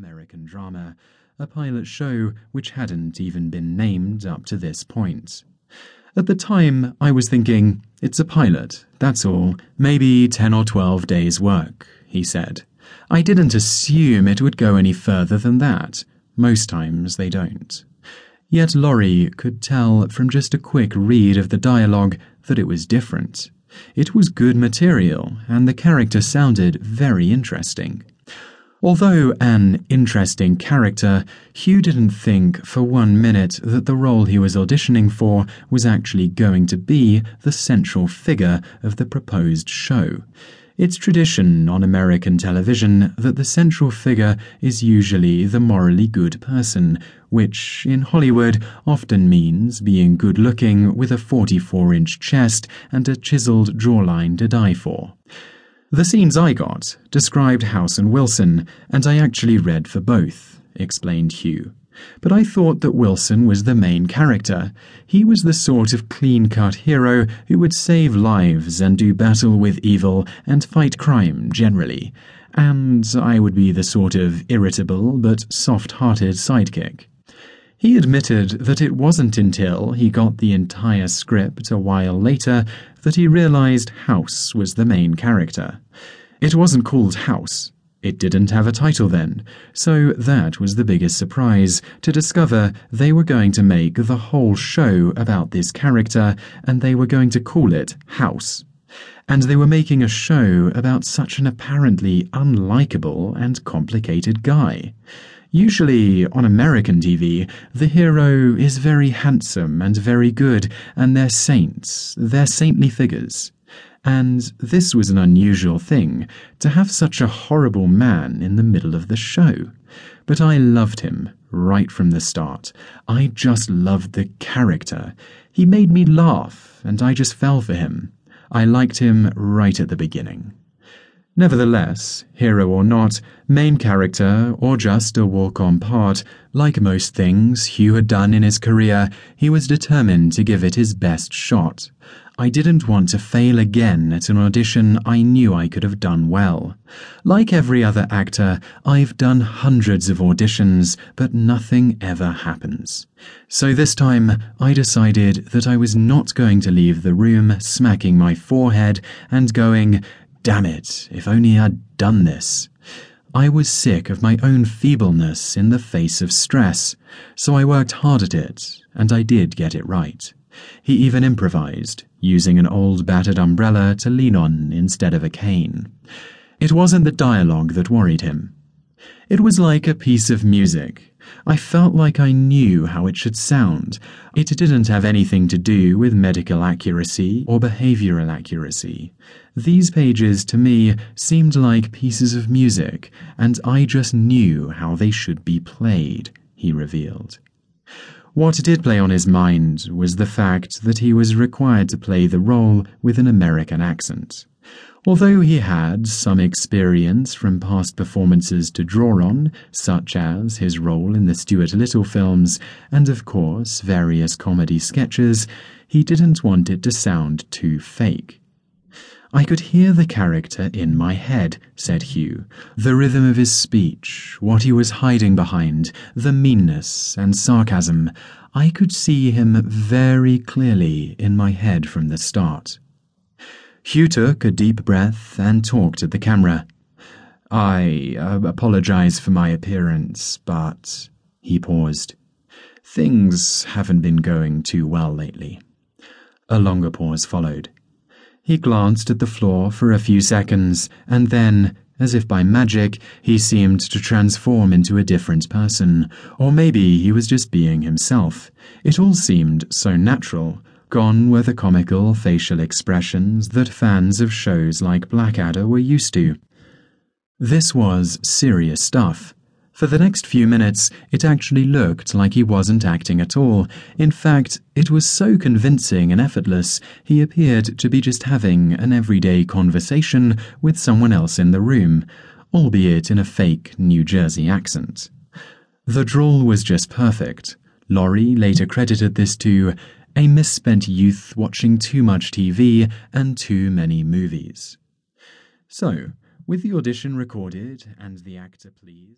American drama, a pilot show which hadn't even been named up to this point. At the time, I was thinking, it's a pilot, that's all, maybe 10 or 12 days' work, he said. I didn't assume it would go any further than that. Most times they don't. Yet Laurie could tell from just a quick read of the dialogue that it was different. It was good material, and the character sounded very interesting. Although an interesting character, Hugh didn't think for one minute that the role he was auditioning for was actually going to be the central figure of the proposed show. It's tradition on American television that the central figure is usually the morally good person, which in Hollywood often means being good looking with a 44 inch chest and a chiseled jawline to die for. The scenes I got described House and Wilson, and I actually read for both, explained Hugh. But I thought that Wilson was the main character. He was the sort of clean cut hero who would save lives and do battle with evil and fight crime generally. And I would be the sort of irritable but soft hearted sidekick. He admitted that it wasn't until he got the entire script a while later that he realized House was the main character. It wasn't called House. It didn't have a title then, so that was the biggest surprise to discover they were going to make the whole show about this character and they were going to call it House. And they were making a show about such an apparently unlikable and complicated guy. Usually, on American TV, the hero is very handsome and very good, and they're saints, they're saintly figures. And this was an unusual thing, to have such a horrible man in the middle of the show. But I loved him right from the start. I just loved the character. He made me laugh, and I just fell for him. I liked him right at the beginning. Nevertheless, hero or not, main character, or just a walk on part, like most things Hugh had done in his career, he was determined to give it his best shot. I didn't want to fail again at an audition I knew I could have done well. Like every other actor, I've done hundreds of auditions, but nothing ever happens. So this time, I decided that I was not going to leave the room smacking my forehead and going, Damn it, if only I'd done this. I was sick of my own feebleness in the face of stress, so I worked hard at it, and I did get it right. He even improvised, using an old battered umbrella to lean on instead of a cane. It wasn't the dialogue that worried him. It was like a piece of music I felt like I knew how it should sound. It didn't have anything to do with medical accuracy or behavioral accuracy. These pages, to me, seemed like pieces of music, and I just knew how they should be played, he revealed. What did play on his mind was the fact that he was required to play the role with an American accent. Although he had some experience from past performances to draw on, such as his role in the Stuart Little films and, of course, various comedy sketches, he didn't want it to sound too fake. I could hear the character in my head, said Hugh. The rhythm of his speech, what he was hiding behind, the meanness and sarcasm. I could see him very clearly in my head from the start. Hugh took a deep breath and talked at the camera. I uh, apologize for my appearance, but. He paused. Things haven't been going too well lately. A longer pause followed. He glanced at the floor for a few seconds, and then, as if by magic, he seemed to transform into a different person. Or maybe he was just being himself. It all seemed so natural, Gone were the comical facial expressions that fans of shows like Blackadder were used to. This was serious stuff. For the next few minutes, it actually looked like he wasn't acting at all. In fact, it was so convincing and effortless, he appeared to be just having an everyday conversation with someone else in the room, albeit in a fake New Jersey accent. The drawl was just perfect. Laurie later credited this to a misspent youth watching too much TV and too many movies. So, with the audition recorded and the actor pleased,